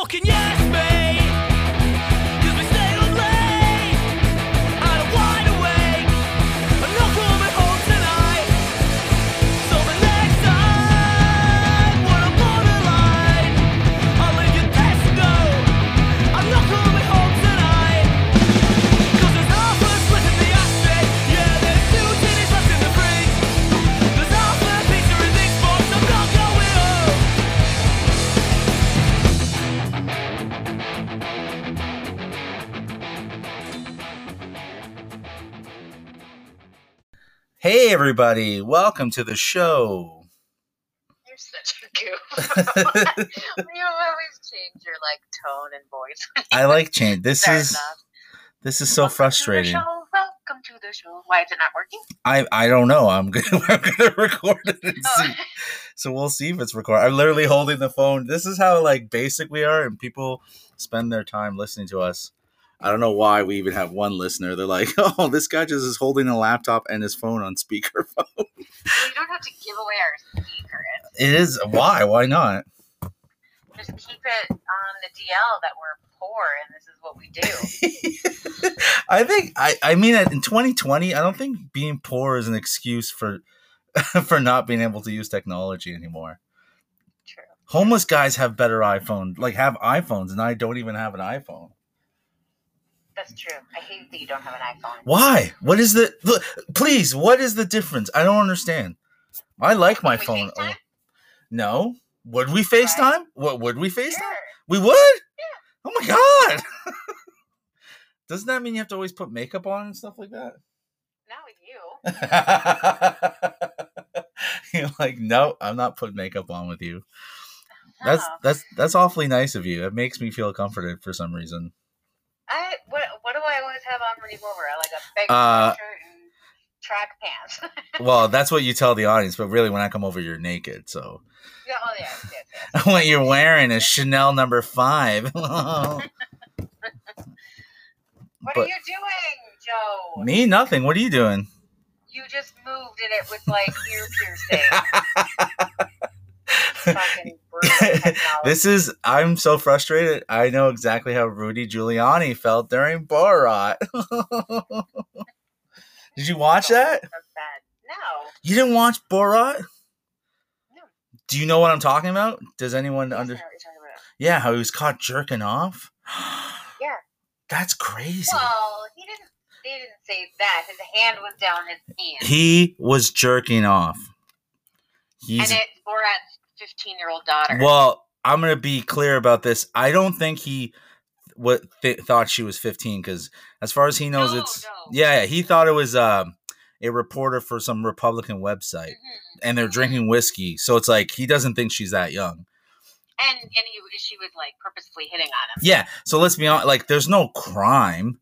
fucking yes me. Hey, everybody, welcome to the show. You're such a goof. you always change your like tone and voice. I like change. This Fair is enough. this is so Welcome to frustrating. show. Welcome to the show. Why is it not working? I I don't know. I'm gonna I'm gonna record it and Oh, see. So we'll see if it's recorded. I'm literally holding the phone. This is how like basic we are, and people spend their time listening to us. I don't know why we even have one listener. They're like, "Oh, this guy just is holding a laptop and his phone on speakerphone." you don't have to give away our secret. It is why? Why not? Just keep it on the DL that we're poor and this is what we do. I think I I mean in 2020, I don't think being poor is an excuse for for not being able to use technology anymore. True. Homeless guys have better iPhone, like have iPhones, and I don't even have an iPhone. That's true. I hate that you don't have an iPhone. Why? What is the look, please? What is the difference? I don't understand. I like my phone. FaceTime? No, would we FaceTime? What would we FaceTime? Sure. We would. Yeah. Oh my god! Doesn't that mean you have to always put makeup on and stuff like that? Not with you. You're like, no, I'm not putting makeup on with you. That's oh. that's that's awfully nice of you. It makes me feel comforted for some reason. I what what do I always have on when you over? Like a big Uh, shirt and track pants. Well, that's what you tell the audience, but really, when I come over, you're naked. So yeah, oh yes. what you're wearing is Chanel number five. What But- are you doing, Joe? me, nothing. What are you doing? You just moved in it with like ear piercing. Fucking brutal technology. this is. I'm so frustrated. I know exactly how Rudy Giuliani felt during Borat. Did you watch oh, that? No. You didn't watch Borat? No. Do you know what I'm talking about? Does anyone Yes, I under? know what you're talking about. Yeah, how he was caught jerking off. Yeah. That's crazy. Well, he didn't. They didn't say that. His hand was down his pants, he was jerking off. He's and it's Borat's fifteen-year-old daughter. well. I'm gonna be clear about this. I don't think he what th- thought she was 15 because as far as he knows, No, it's no. yeah, yeah. He thought it was um, a reporter for some Republican website, Mhm. and they're drinking whiskey. So it's like he doesn't think she's that young. And and he, she was like purposefully hitting on him. Yeah. So let's be honest. Like, there's no crime.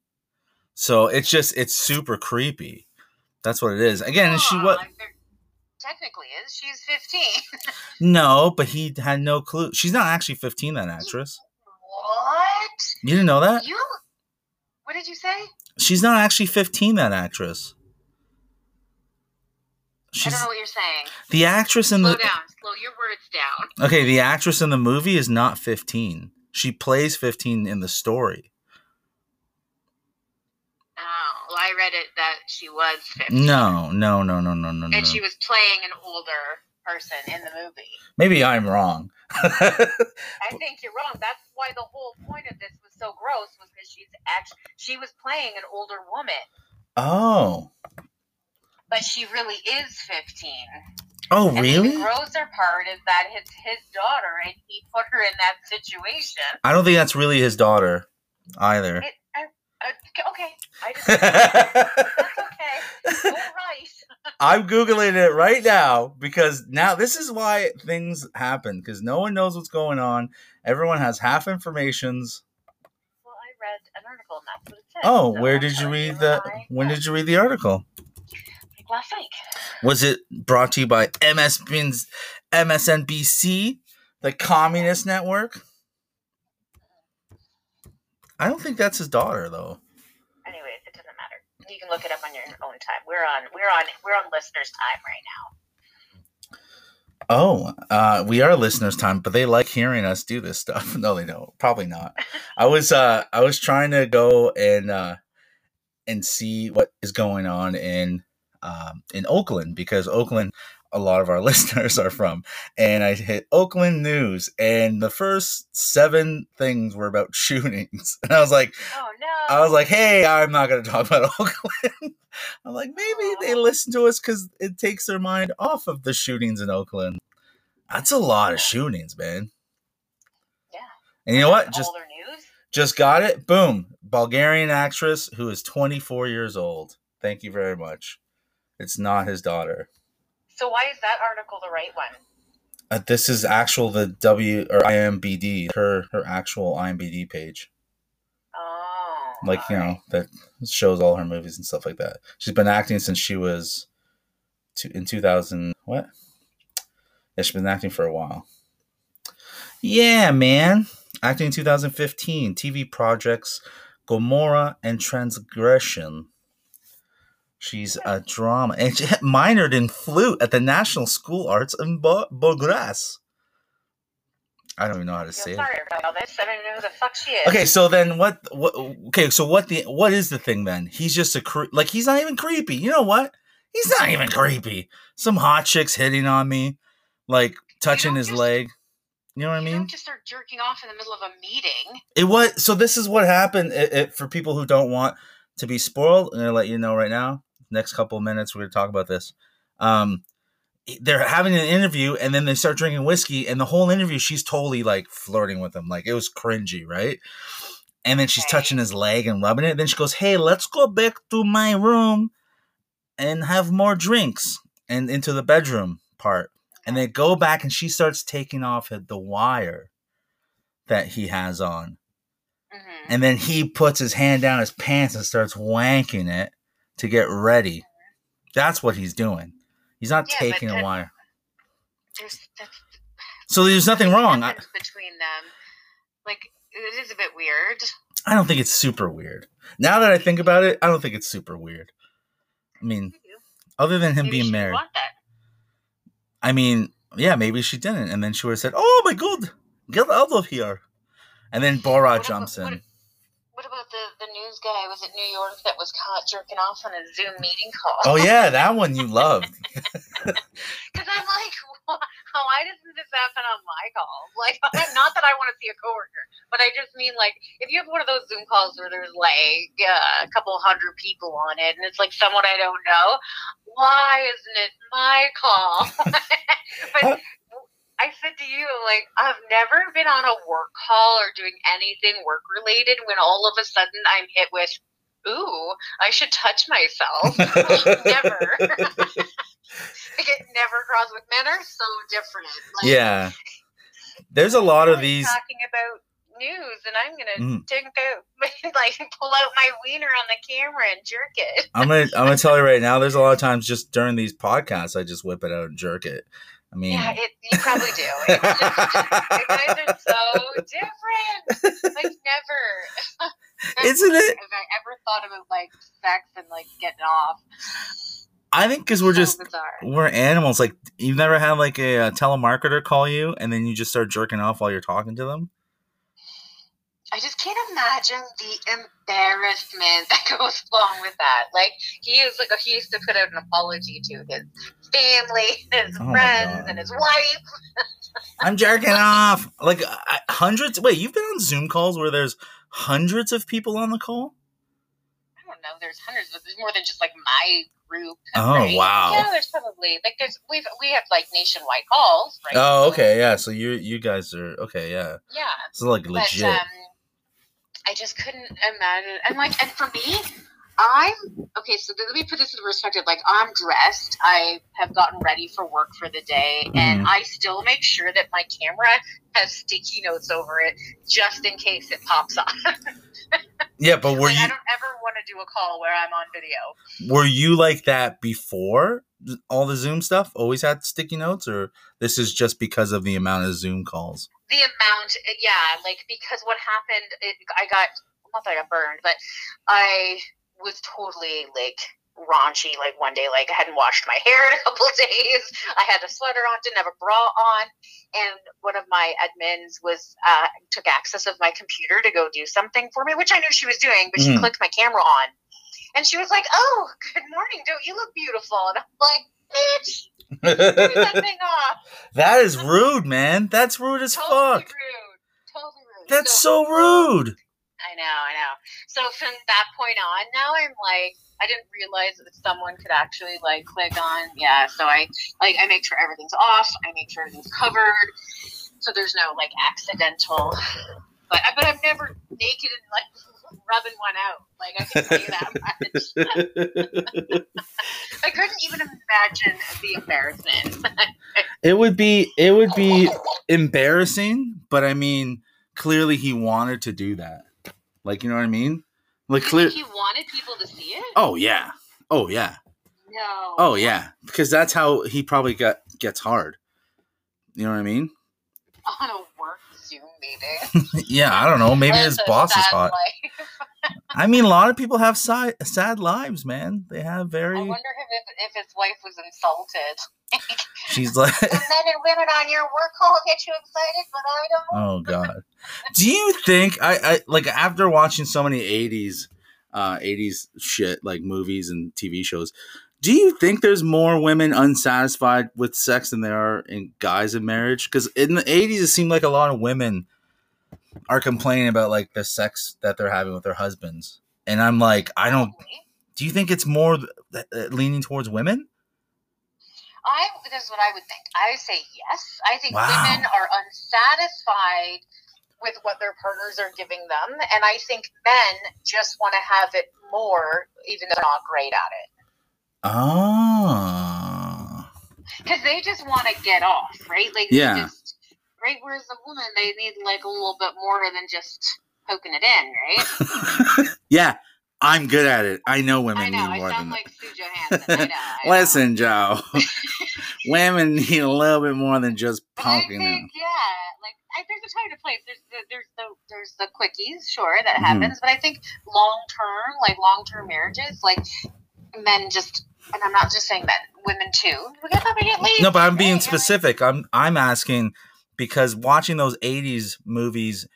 So it's just it's super creepy. That's what it is. Again, she what? like, Technically, is she's fifteen. No, but he had no clue. She's not actually 15. That actress. what? You didn't know that? You? What did you say? She's not actually 15. That actress. I don't know what you're saying. the actress in Slow the. down. Slow your words down. Okay, the actress in the movie is not 15. She plays 15 in the story. Oh, well, I read it that she was 15. No, no, no, no, no, no, no. And she was playing an older person in the movie. Maybe I'm wrong. I think you're wrong. That's why the whole point of this was so gross was because she's actually she was playing an older woman, oh. but she really is 15. Oh, And really? the grosser part is that it's his daughter, and he put her in that situation. I don't think that's really his daughter either. It, Uh, okay, I just that's okay. All right. I'm googling it right now because now this is why things happen because no one knows what's going on. Everyone has half informations. Well, I read an article, and that's what it said. Oh, So where did you read the? I When did you read the article? Like last week? Was it brought to you by MSNBC, the Communist Network? I don't think that's his daughter though. Anyways, it doesn't matter. You can look it up on your own time. We're on we're on we're on listeners' time right now. Oh, uh, we are listeners' time, but they like hearing us do this stuff. No, they don't. Probably not. I was uh, I was trying to go and uh, and see what is going on in um, in Oakland because Oakland, a lot of our listeners are from, and I hit Oakland news, and the first seven things were about shootings, and I was like, Oh no. I was like, hey, I'm not going to talk about Oakland. I'm like, maybe they listen to us because it takes their mind off of the shootings in Oakland. That's a lot of shootings, man. Yeah. And you know what? Just news. just got it. Boom. Bulgarian actress who is 24 years old. Thank you very much. It's not his daughter. So why is that article the right one? Uh, this is actual the W or IMBD, her her actual IMBD page. Oh. like you know that shows all her movies and stuff like that. She's been acting since she was two, in 2000 what? Yeah, she's been acting for a while. Yeah, man. Acting in 2015, TV projects Gomorrah and Transgression. She's a drama and she minored in flute at the National School Arts in Bo- Bogras. I don't even know how to say Feel it. sorry about all this. I don't know who the fuck she is. Okay, so then what? What? Okay, so what the what is the thing then? He's just a cre- like he's not even creepy. You know what? He's not even creepy. Some hot chicks hitting on me, like touching his just- leg. You know what I mean? don't just start jerking off in the middle of a meeting. It was so. This is what happened. It, it, for people who don't want to be spoiled, I'm gonna let you know right now. Next couple of minutes, we're gonna talk about this. Um, they're having an interview, and then they start drinking whiskey, and the whole interview, she's totally like flirting with him, like it was cringy, right? And then she's Okay. touching his leg and rubbing it. and Then she goes, "Hey, let's go back to my room and have more drinks." And into the bedroom part, and they go back, and she starts taking off the wire that he has on. Mm-hmm. And then he puts his hand down his pants and starts wanking it to get ready. That's what he's doing. He's not Yeah, taking a wire. There's that's So there's nothing wrong. I, between them. Like it is a bit weird. I don't think it's super weird. Now that I think about it, I don't think it's super weird. I mean, other than him Maybe being married. I mean, yeah, maybe she didn't. And then she would have said, Oh my god, get out of here. And then What jumps about- in. What about the the news guy? Was it New York that was caught jerking off on a Zoom meeting call? Oh, yeah, that one you loved. Because I'm like, why, why doesn't this happen on my call? Like, not that I want to see a coworker, but I just mean like, if you have one of those Zoom calls where there's like uh, a couple hundred people on it, and it's like someone I don't know, why isn't it my call? but? I said to you, like, I've never been on a work call or doing anything work related when all of a sudden I'm hit with, ooh, I should touch myself. never. it never crossed with men are so different. Like, yeah. There's a lot of I'm these. talking about news, and I'm gonna Mm. take out, like, pull out my wiener on the camera and jerk it. I'm gonna I'm gonna tell you right now. There's a lot of times just during these podcasts, I just whip it out and jerk it. I mean, Yeah, it, you probably do. It's just, guys are so different. Like never. Isn't it? Have I ever thought about like sex and like getting off? I think because we're So just bizarre. we're animals. Like you've never had like a, uh telemarketer call you and then you just start jerking off while you're talking to them. I just can't imagine the embarrassment that goes along with that. Like he is like he used to put out an apology to his family, his Oh friends, and his wife. I'm jerking off. Like I, hundreds. Wait, you've been on Zoom calls where there's hundreds of people on the call? I don't know. There's hundreds, but there's more than just like my group. Oh, right? wow. Yeah, there's probably like there's we've we have like nationwide calls, right? Oh, okay, yeah. So you you guys are okay, yeah. Yeah, So like legit. But, um, I just couldn't imagine. And like, and for me, I'm okay. So let me put this in perspective. Like, I'm dressed. I have gotten ready for work for the day, and Mhm. I still make sure that my camera has sticky notes over it just in case it pops on. yeah, but were like, I you don't ever want to do a call where I'm on video. were you like that before all the Zoom stuff? Always had sticky notes, or this is just because of the amount of Zoom calls? The amount yeah like because what happened it, i got not that i got burned but i was totally like raunchy. Like one day, like I hadn't washed my hair in a couple of days. I had a sweater on, didn't have a bra on, and one of my admins was uh, took access of my computer to go do something for me, which I knew she was doing, but she Mhm. clicked my camera on, and she was like, "Oh, good morning, don't you look beautiful?" And I'm like, "Bitch, that thing off." that is rude, man. That's rude as Totally fuck. rude. Totally rude. That's so rude. I know, I know. So from that point on, now I'm like, I didn't realize that someone could actually like click on, yeah. So I like I make sure everything's off. I make sure everything's covered, so there's no like accidental. But but I'm never naked and like rubbing one out. Like I can tell you that much. I couldn't even imagine the embarrassment. it would be it would be embarrassing, but I mean, clearly he wanted to do that. Like, you know what I mean? Like clear he wanted people to see it? Oh yeah. Oh yeah. No. Oh yeah. Because that's how he probably got gets hard. You know what I mean? On a meeting. yeah, I don't know. Maybe That's his boss is hot. I mean, a lot of people have sad, sad lives, man. They have very. I wonder if, if his wife was insulted. She's like, men and women on your work call get you excited, but I don't. oh god. Do you think I, I like after watching so many '80s, uh, '80s shit like movies and TV shows? Do you think there's more women unsatisfied with sex than there are in guys in marriage? Because in the '80s, it seemed like a lot of women are complaining about like the sex that they're having with their husbands, and I'm like, I don't. Do you think it's more th- uh, leaning towards women? I this is what I would think. I would say yes. I think Wow. women are unsatisfied with what their partners are giving them, and I think men just want to have it more, even though they're not great at it. Oh. because they just want to get off, right? Like, Yeah. Just, right. Whereas a woman, they need like a little bit more than just poking it in, right? yeah, I'm good at it. I know women I know. need I more than sound that. like Sue Johanson. I know. I know. Listen, Joe. women need a little bit more than just poking think, them. yeah, like I, there's a time and a place. There's the there's the there's the quickies, sure, that Mhm. happens. But I think long term, like long term marriages, like men just, and I'm not just saying men, women too. We got to get laid. No, but I'm being right? specific. I'm I'm asking because watching those '80s movies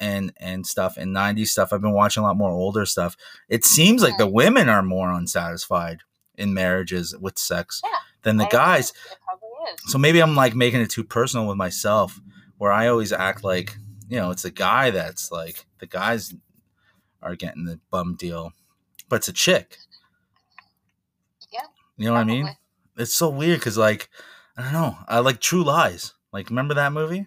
and and stuff and '90s stuff, I've been watching a lot more older stuff. It seems like the women are more unsatisfied in marriages with sex Yeah, than the I- guys. It probably is. So maybe I'm like making it too personal with myself, where I always act like you know it's the guy that's like the guys are getting the bum deal, but it's a chick. Yeah, you know what I mean. It's so weird because like I don't know. I like True Lies. Like remember that movie?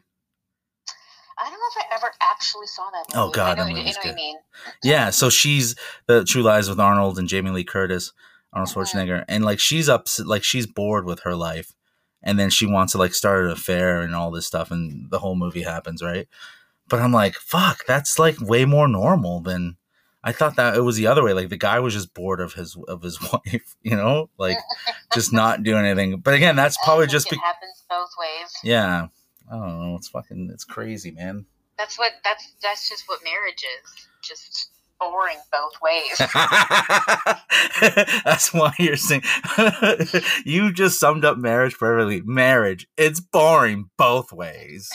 I don't know if I ever actually saw that. Movie. Oh, God, I know, that movie's know what good. I mean. Yeah. So she's the True Lies with Arnold and Jamie Lee Curtis, Arnold Uh-huh. Schwarzenegger, and like she's up, like she's bored with her life, and then she wants to like start an affair and all this stuff, and the whole movie happens, right? But I'm like, fuck, that's like way more normal than I thought that it was the other way. Like the guy was just bored of his of his wife, you know, like just not doing anything. But again, that's probably just it be- happens both ways. yeah. I don't know. It's fucking. It's crazy, man. That's what that's that's just what marriage is. Just boring both ways. That's why you're saying you just summed up marriage perfectly. Marriage, it's boring both ways.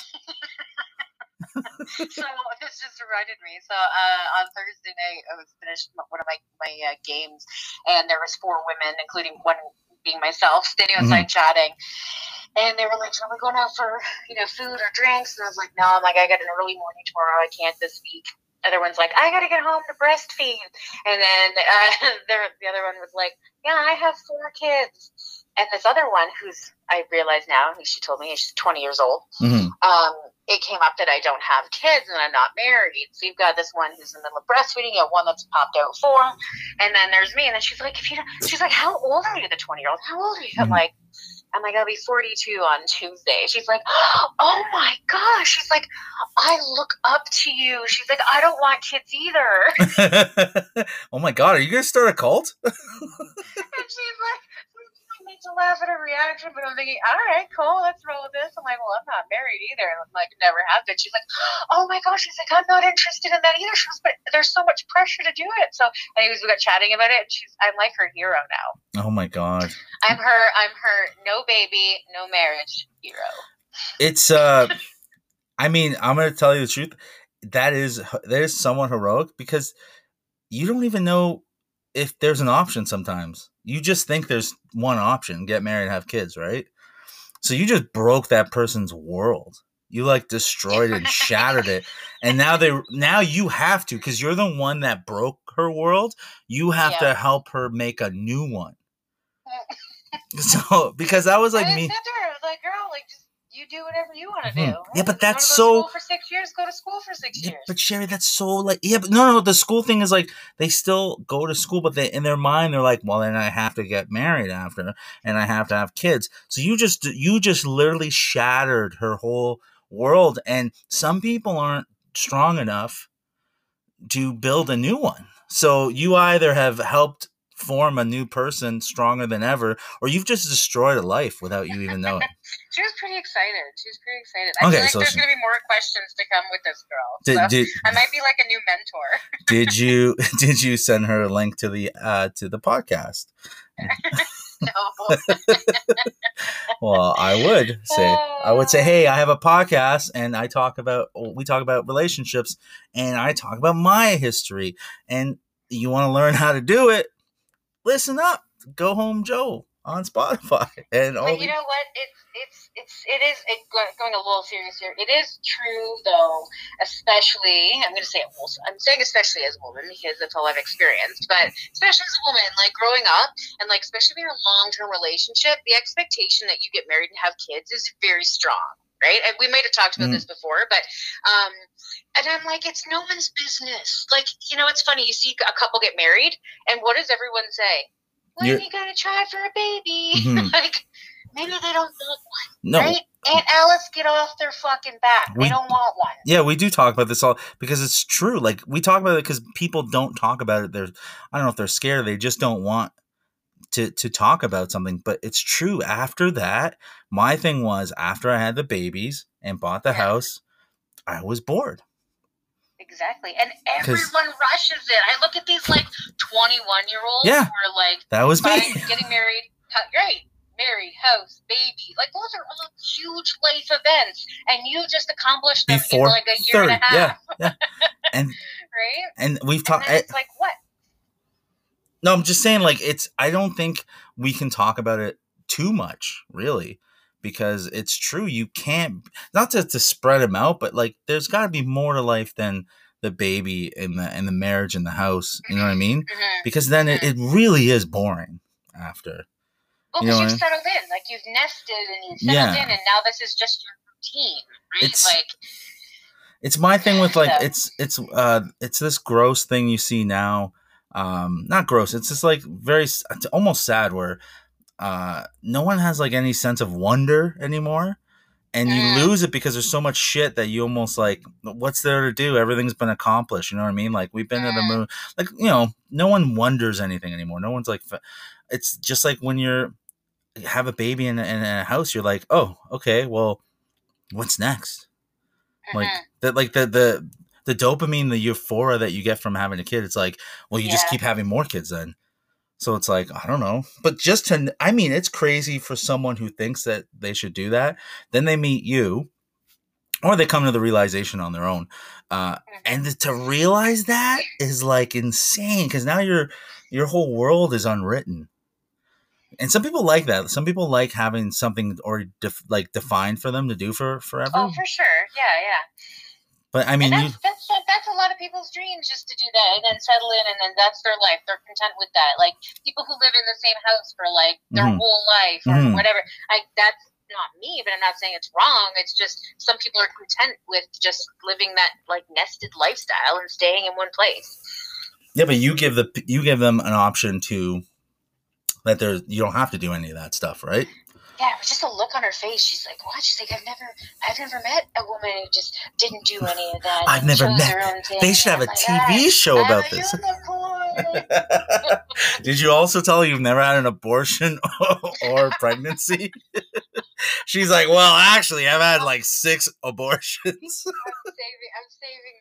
so this just reminded me. So uh, on Thursday night, I was finished one of my my uh, games, and there was four women, including one being myself, standing outside chatting. And they were like, "Are we going out for you know food or drinks?" And I was like, "No, I'm like I got an early morning tomorrow. I can't this week." Other one's like, "I got to get home to breastfeed," and then uh, there, the other one was like, "Yeah, I have four kids." And this other one, who's I realize now, she told me she's 20 years old Mhm. um, it came up that I don't have kids and I'm not married. So you've got this one who's in the middle of breastfeeding, you have one that's popped out four, and then there's me. And then she's like, if you don't, she's like, how old are you? The 20 year old, how old are you? I'm Mhm. like, I'm like, I'll be 42 on Tuesday. She's like, oh my gosh. She's like, I look up to you. She's like, I don't want kids either. oh my god, are you gonna start a cult? and she's like, my to laugh at her reaction, but I'm thinking, all right, cool, let's roll with this. I'm like, well, I'm not married either. I'm like, never have been. She's like, oh my gosh. She's like, I'm not interested in that either. She was, but there's so much pressure to do it. So, anyways, we got chatting about it. And she's, I'm like her hero now. Oh my god. I'm her, I'm her no baby, no marriage hero. It's uh I mean, I'm gonna tell you the truth. That is that is somewhat heroic because you don't even know if there's an option sometimes. You just think there's one option, get married and have kids, right? So you just broke that person's world. You like destroyed and shattered it. And now they now you have to because you're the one that broke her world. You have Yeah. to help her make a new one. So because that was like me. said to her, I was like, girl, like just you do whatever you want to do. Mhm. right? Yeah, but that's wanna go to so- school for six years. Go to school for six Yeah, years. but Sherry, that's so like yeah, but no, no, the school thing is like they still go to school, but they in their mind they're like, well, then I have to get married after, and I have to have kids. So you just you just literally shattered her whole world, and some people aren't strong enough to build a new one. So you either have helped form a new person stronger than ever, or you've just destroyed a life without you even knowing. She was pretty excited. She was pretty excited. I Okay, feel like so there's she- going to be more questions to come with this girl. Did, so did I might be like a new mentor. did you did you send her a link to the uh to the podcast? no. Well, I would say I would say, hey, I have a podcast and I talk about we talk about relationships and I talk about my history and you want to learn how to do it, listen up. Go home Joe on Spotify and all But you the- know what? It's it's it's it is it, going a little serious here. It is true though, especially I'm going to say it. I'm saying especially as a woman because that's all I've experienced. But especially as a woman, like growing up and like especially in a long term relationship, the expectation that you get married and have kids is very strong. Right, and we might have talked about Mm. this before, but um, and I'm like, it's no one's business. Like, you know, it's funny. You see a couple get married, and what does everyone say? When You're- are you gonna try for a baby? Mhm. like, maybe they don't want no. one, right? Aunt Alice, get off their fucking back. We- they don't want one. Yeah, we do talk about this all because it's true. Like we talk about it because people don't talk about it. They're I don't know if they're scared. They just don't want to to talk about something. But it's true. After that, my thing was after I had the babies and bought the Yeah. house, I was bored. Exactly, And everyone rushes it. I look at these like twenty-one-year-olds Yeah. who are like That was me. getting married, great, married, house, baby. Like those are all huge life events, and you just accomplished them Before in like a year thirty, and a half, yeah, yeah. And right? and we've talked. it's like what? No, I'm just saying, like, it's, I don't think we can talk about it too much, really, because it's true. You can't, not to, to spread them out, but like, there's got to be more to life than the baby and the, and the marriage and the house. You know what I mean? Mhm. Because then it, it really is boring after. Well, You because you've mean? settled in, like you've nested and you've settled Yeah. in, and now this is just your routine, right? It's- like, It's my thing with like, Yeah. it's, it's, uh, it's this gross thing you see now. Um, not gross. It's just like very, it's almost sad where, uh, no one has like any sense of wonder anymore. and you Mm. lose it because there's so much shit that you almost like what's there to do? Everything's been accomplished you know what i mean? Like we've been to the moon. Like you know no one wonders anything anymore. No one's like it's just like when you're have a baby in a, in a house you're like oh okay well what's next? Like mhm. that like the the the dopamine the euphoria that you get from having a kid it's like well you just keep having more kids then so it's like i don't know. But just to i mean it's crazy for someone who thinks that they should do that. Then they meet you or they come to the realization on their own. Uh and to realize that is like insane because now your your whole world is unwritten. And some people like that. Some people like having something or def- like defined for them to do for forever. Oh, for sure, yeah, yeah. But i mean and you that's, that's that's a lot of people's dreams, just to do that and then settle in, and then that's their life. They're content with that. Like people who live in the same house for like their Mhm. whole life or Mhm. whatever. Like that's not me, but I'm not saying it's wrong. It's just some people are content with just living that like nested lifestyle and staying in one place. Yeah, but you give the you give them an option to that there you don't have to do any of that stuff, right? Yeah, it was just a look on her face. She's like, "What?" She's like, "I've never, I've never met a woman who just didn't do any of that. I've never met-. They should have a like, TV "Ah, show about this. Did you also tell her you've never had an abortion or pregnancy? She's like, well, actually, I've had like six abortions.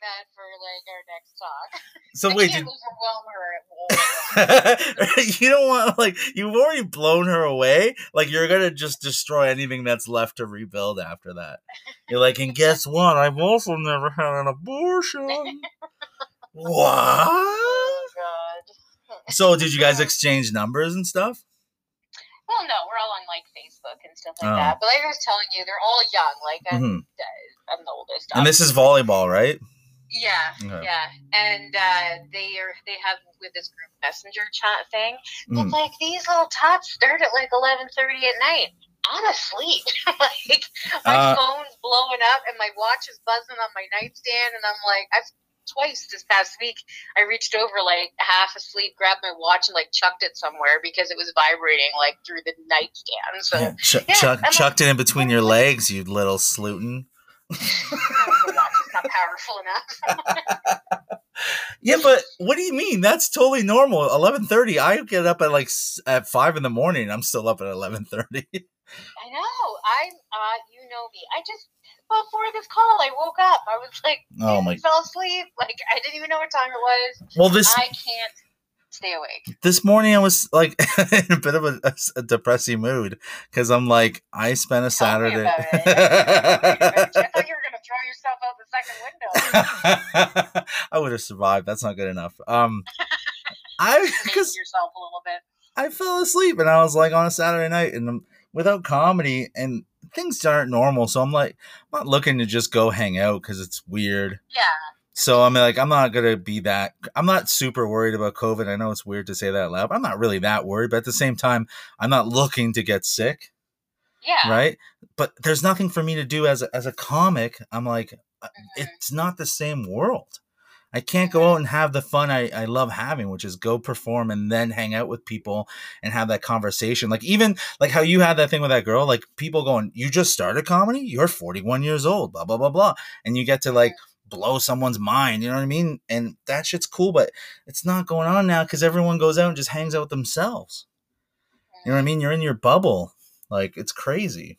That for like our next talk. So I wait, can't did, overwhelm her. at you don't want like you've already blown her away. Like you're gonna just destroy anything that's left to rebuild after that. You're like, and guess what? I've also never had an abortion. What? oh God. So did you guys exchange numbers and stuff? Well, no, we're all on like Facebook and stuff like Oh. that. But like I was telling you, they're all young. Like I'm, Mhm. I'm the oldest. And this is volleyball, right? Yeah, Okay. yeah, and uh, they are they have with this group messenger chat thing. But Mhm. like these little tots start at like eleven thirty at night. I'm asleep. like my Uh, phone's blowing up and my watch is buzzing on my nightstand, and I'm like, I've twice this past week I reached over like half asleep, grabbed my watch and like chucked it somewhere because it was vibrating like through the nightstand. So Yeah, ch- yeah, a- chucked it in between your legs, you little slutin. the watch is not powerful enough. Yeah, but what do you mean? That's totally normal. Eleven thirty. I get up at like at five in the morning. I'm still up at eleven thirty. I know. I'm. Uh, you know me. I just before this call, I woke up. I was like, Oh my! fell asleep. Like I didn't even know what time it was. Well, this I can't stay awake. this morning I was like in a bit of a, a depressing mood because I'm like I spent a Tell Saturday. I thought you were throw yourself out the second window. I would have survived. That's not good enough. Um, I because yourself a little bit. I fell asleep and I was like on a Saturday night and without comedy and things aren't normal. So I'm like, I'm not looking to just go hang out because it's weird. Yeah. So I'm like, I'm not gonna be that. I'm not super worried about COVID. I know it's weird to say that loud. But I'm not really that worried, but at the same time, I'm not looking to get sick, Yeah. right? But there's nothing for me to do as a, as a comic. I'm like, uh, Mhm. it's not the same world. I can't go out and have the fun I, I love having, which is go perform and then hang out with people and have that conversation. Like even like how you had that thing with that girl, like people going, You just started comedy? You're 41 years old, blah, blah, blah, blah. And you get to like blow someone's mind, you know what I mean? And that shit's cool, but it's not going on now because everyone goes out and just hangs out with themselves. You know what I mean? You're in your bubble. Like it's crazy.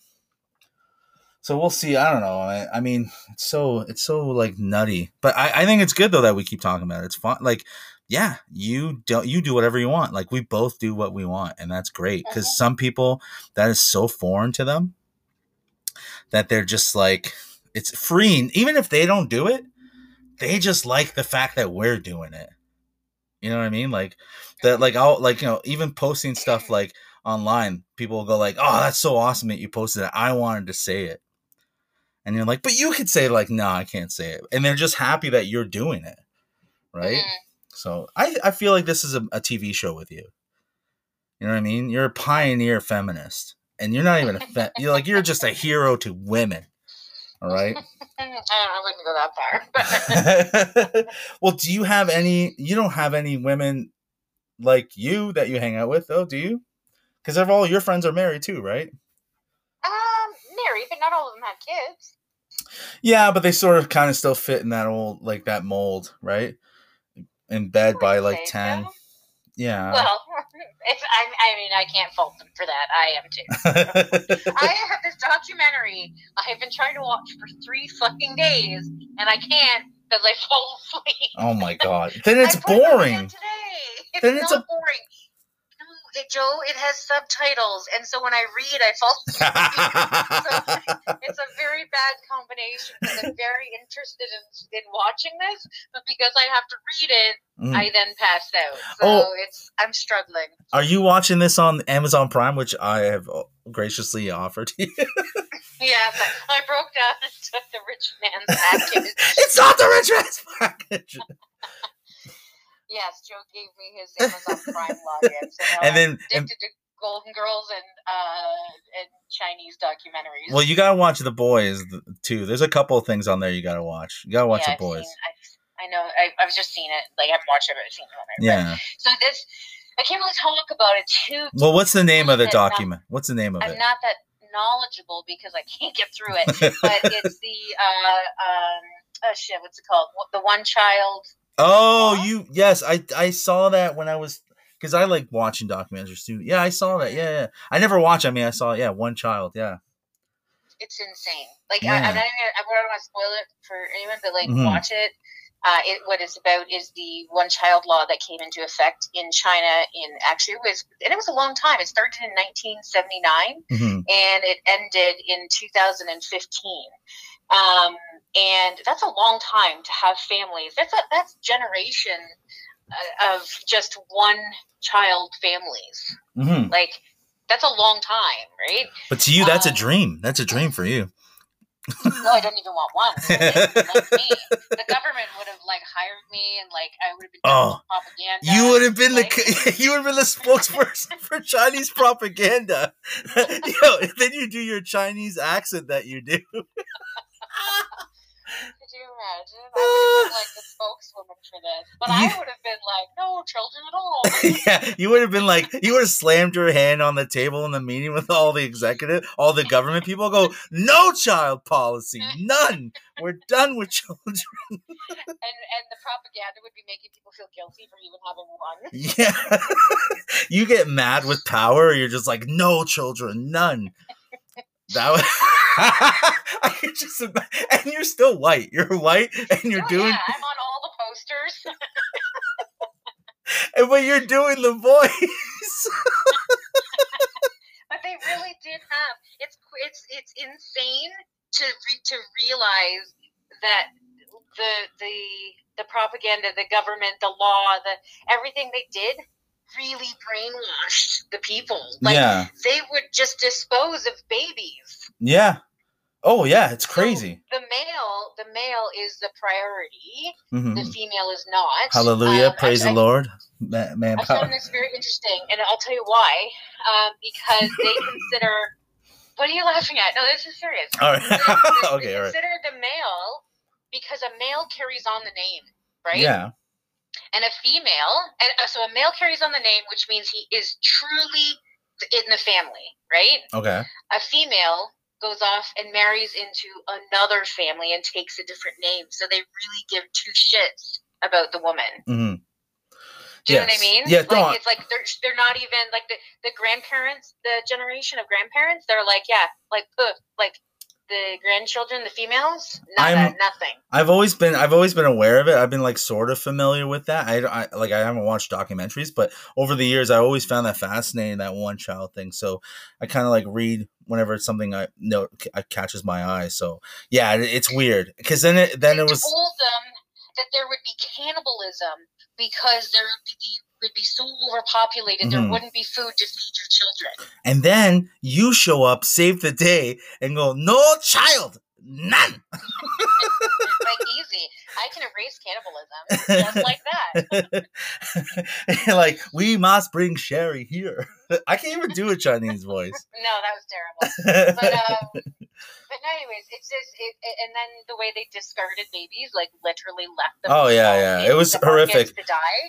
So we'll see. I don't know. I, I mean, it's so it's so like nutty. But I, I think it's good though that we keep talking about it. It's fun. Like, yeah, you don't you do whatever you want. Like we both do what we want, and that's great. Because Mhm. some people that is so foreign to them that they're just like it's freeing. Even if they don't do it, they just like the fact that we're doing it. You know what I mean? Like that. Like I'll like you know even posting stuff like online, people will go like, "Oh, that's so awesome that you posted it. I wanted to say it." And you're like, "But you could say like, no, I can't say it." And they're just happy that you're doing it, right? Mhm. So I I feel like this is a, a TV show with you. You know what I mean? You're a pioneer feminist, and you're not even a fe- you're like you're just a hero to women. All right. I wouldn't go that far. well, do you have any? You don't have any women like you that you hang out with, though, do you? Because all your friends are married too, right? um, married, but not all of them have kids. Yeah, but they sort of kind of still fit in that old like that mold, right? In bed by like ten. so. Yeah. Well, if I, I mean, I can't fault them for that. I am too. I have this documentary I have been trying to watch for three fucking days, and I can't because I fall asleep. oh my god. Then it's put it boring. Today. It's Then it's a- boring. It, Joe, it has subtitles, and so when I read, I fall asleep. it's a very bad combination. I'm very interested in, in watching this, but because I have to read it, Mm. I then pass out. So Oh. it's I'm struggling. Are you watching this on Amazon Prime, which I have graciously offered you? Yeah, but I broke down and took the rich man's package. it's not the rich man's package. Yes, Joe gave me his Amazon Prime login. So And I'm then, and, addicted to Golden Girls and uh and Chinese documentaries. well, you gotta watch the boys too. There's a couple of things on there you gotta watch. You gotta watch yeah, the boys. Seen, I've, I know. I, I've just seen it. Like I haven't watched it, but I've seen it on there. But- Yeah. So this, I can't really talk about it too. Well, what's the name of the I'm not- document? What's the name of it? I'm not that knowledgeable because I can't get through it. but it's the uh um oh shit, what's it called? The one child Oh, you yes, I I saw that when I was because I like watching documentaries too. Yeah, I saw that. Yeah, yeah. I never watched. I mean, I saw yeah, one child. Yeah. It's insane. Like I, Yeah. I'm not even, I don't want to spoil it for anyone, but like Mhm. watch it. Uh, it, what it's about is the one child law that came into effect in China in actually it was and it was a long time. It started in 1979 hmm and it ended in 2015. Um, and that's a long time to have families. That's a that's generation uh, of just one child families. hmm Like that's a long time, right? But to you, that's a Um, dream. That's a dream for you. No, I don't even want one. The government would have like hired me, and like I would have been Oh, propaganda. You would have been like, the you would have been the spokesperson for Chinese propaganda. Yo, then you do your Chinese accent that you do. Could you imagine? I would have been like the spokeswoman for this, but I would have been like, no children at all. yeah, you would have been like, you would have slammed your hand on the table in the meeting with all the executive, all the government people. Go, no child policy, none. We're done with children. and and the propaganda would be making people feel guilty for even having one. Yeah, you get mad with power. Or you're just like, no children, none. That was. I just and you're still white. You're white, and you're oh, doing, yeah, I'm on all the posters. and but you're doing the voice. but they really did have it's it's it's insane to re, to realize that the the the propaganda the government the law the everything they did really brainwashed the people like yeah, they would just dispose of babies yeah. Oh yeah, it's crazy. the male the male is the priority hmm the female is not Hallelujah, Um, praise I- the Lord. Ma- Man, I found this very interesting, and I'll tell you why. Um, because they consider. What are you laughing at? No, this is serious. All They, they okay, all right. consider the male because a male carries on the name, right? Yeah. And a female, and uh, so a male carries on the name, which means he is truly in the family, right? Okay. A female goes off and marries into another family and takes a different name, so they really give two shits about the woman. Mm-hmm. Do you know what I mean? Yeah, like it's like they're they're not even like the, the grandparents, the generation of grandparents. They're like, yeah, like uh, like the grandchildren, the females, nada, I'm- nothing. I've always been I've always been aware of it. I've been like sort of familiar with that. I, I like I haven't watched documentaries, but over the years I always found that fascinating that one child thing. So I kind of like read whenever it's something I know catches my eye. So yeah, it, it's weird because then it then they it was told them that there would be cannibalism because there would be would be so overpopulated there Mhm. wouldn't be food to feed your children. and then you show up, save the day, and go no child, none. like easy, I can erase cannibalism just like that. like we must bring Sherry here. I can't even do a Chinese voice. No, that was terrible. but um, but anyways, it's just it, it- and then the way they discarded babies, like literally left them. Oh, yeah, yeah. It was horrific. to die.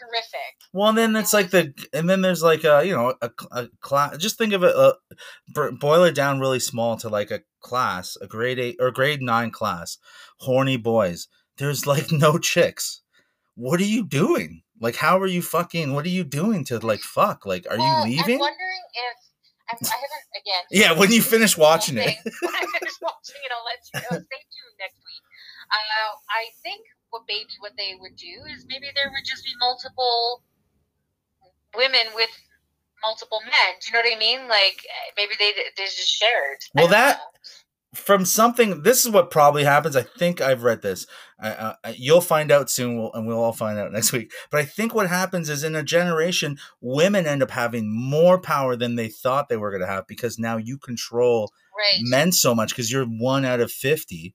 Horrific. Well, and then it's like the, and then there's like a, you know, a, a class. Just think of it, uh, boil it down really small to like a class, a grade eight or grade nine class, horny boys. There's like no chicks. What are you doing? Like, how are you fucking? What are you doing to like fuck? Like, are Well, you leaving? I'm wondering if I'm, I haven't again. Yeah, when you finish watching it. when I finish watching it, I'll let you know. Stay tuned next week. Uh, I think what maybe what they would do is maybe there would just be multiple women with multiple men. Do you know what I mean? Like eh, maybe they they just shared. Well, that- know. from something this is what probably happens i think i've read this I, uh, you'll find out soon we'll, and we'll all find out next week but i think what happens is in a generation women end up having more power than they thought they were going to have because now you control right. men so much because you're one out of 50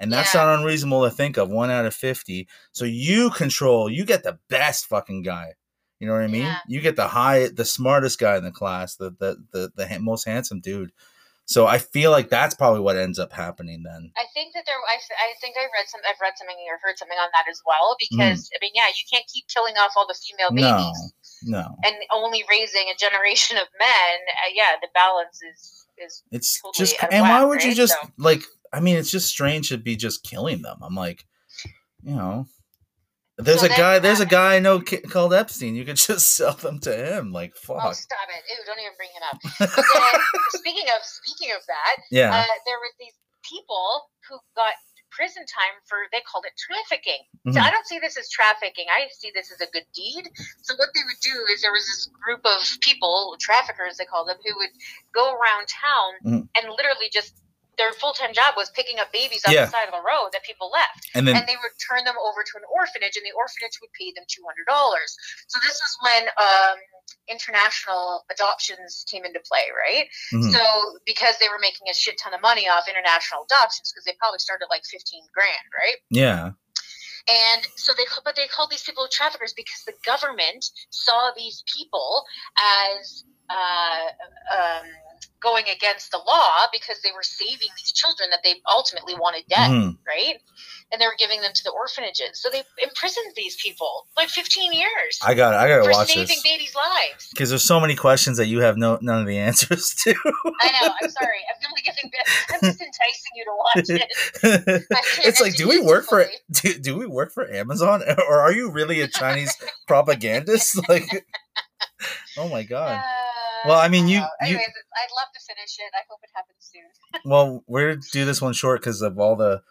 and that's Yeah. not unreasonable to think of one out of 50 so you control you get the best fucking guy you know what i mean Yeah. you get the high the smartest guy in the class the the the, the most handsome dude so i feel like that's probably what ends up happening then I think that there. I, I think I read some. I've read something or heard something on that as well. Because I mean, yeah, you can't keep killing off all the female Mm. no babies no and only raising a generation of men. Uh, yeah, the balance is is it's totally just and why whack, would you just So- like i mean it's just strange to be just killing them i'm like you know There's So a guy. There's a guy I know called Epstein. You could just sell them to him. Like Oh, fuck. stop it! Ew, don't even bring him up. Then, speaking of speaking of that, Yeah. uh, there was these people who got prison time for they called it trafficking. So Mhm. I don't see this as trafficking. I see this as a good deed. So what they would do is there was this group of people, traffickers they called them, who would go around town Mhm. and literally just their full time job was picking up babies on Yeah. the side of the road that people left and then and they would turn them over to an orphanage, and the orphanage would pay them two hundred dollars. So this is when um, international adoptions came into play, right? mhm. So because they were making a shit ton of money off international adoptions, because they probably started like fifteen grand, right? yeah. And so they, but they called these people traffickers because the government saw these people as uh, um, going against the law because they were saving these children that they ultimately wanted dead Mhm. right? And they were giving them to the orphanages. So they imprisoned these people like 15 years I got. it. I gotta for watch saving this babies' lives. because there's so many questions that you have no none of the answers to. I know. I'm sorry. I'm really giving. I'm just enticing you to watch it. It's like, do we work for do, do we work for Amazon or are you really a Chinese propagandist? Like, oh my god. Uh, Well, I mean, you- you- Anyways, I'd love to finish it. I hope it happens soon. Well, we're do this one short because of all the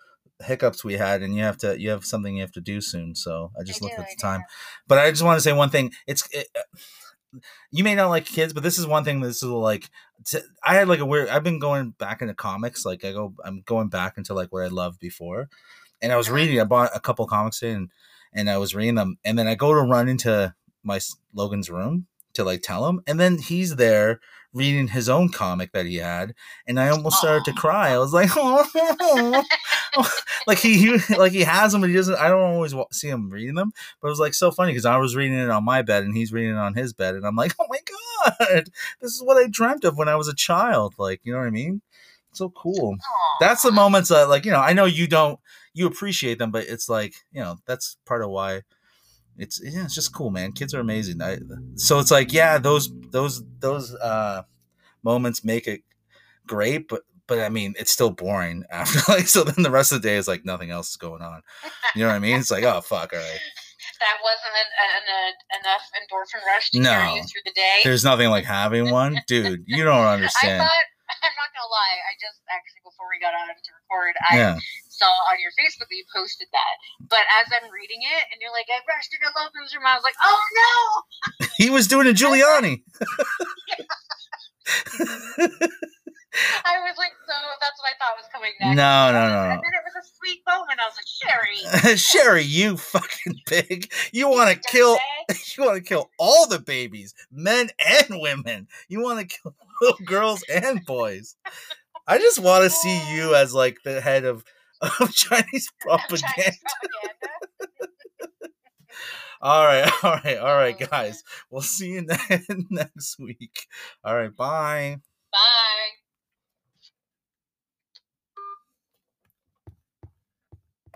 hiccups we had, and you have to you have something you have to do soon. So I just I looked do, at I the do. time, but I just want to say one thing. It's it, uh, you may not like kids, but this is one thing. This is like t- I had like a weird. I've been going back into comics. Like I go, I'm going back into like what I loved before, and I was reading. I bought a couple comics and and I was reading them, and then I go to run into my Logan's room to like tell him, and then he's there reading his own comic that he had, and I almost started to cry. I was like, oh, like he, he like he has them, but he doesn't. I don't always wa- see him reading them, but it was like so funny because I was reading it on my bed and he's reading it on his bed, and I'm like, oh my god, this is what I dreamt of when I was a child. Like, you know what I mean? So cool. Aw. That's the moments that, like, you know, I know you don't, you appreciate them, but it's like, you know, that's part of why it's yeah, it's just cool, man. Kids are amazing. I, so it's like, yeah, those those those uh moments make it great, but but I mean, it's still boring after like. So then the rest of the day is like nothing else is going on. You know what I mean? It's like, oh fuck, all right. That wasn't an, an, an, enough endorphin rush to No. carry you through the day. There's nothing like having one, dude. You don't I understand. thought. I'm not gonna lie. I just actually before we got on to record, I Yeah, saw on your Facebook that you posted that. But as I'm reading it, and you're like, I rushed into Logan's room, I was like, oh no! he was doing a Giuliani. I was like, so that's what I thought was coming next. No, no, no, And then it was a sweet moment. I was like, Sherry. Sherry, you fucking pig. You want to kill you want to kill all the babies, men and women. You want to kill little girls and boys. I just want to see you as like the head of, of Chinese propaganda. Chinese propaganda. All right, all right, all right, guys. We'll see you next week. All right, bye. Bye.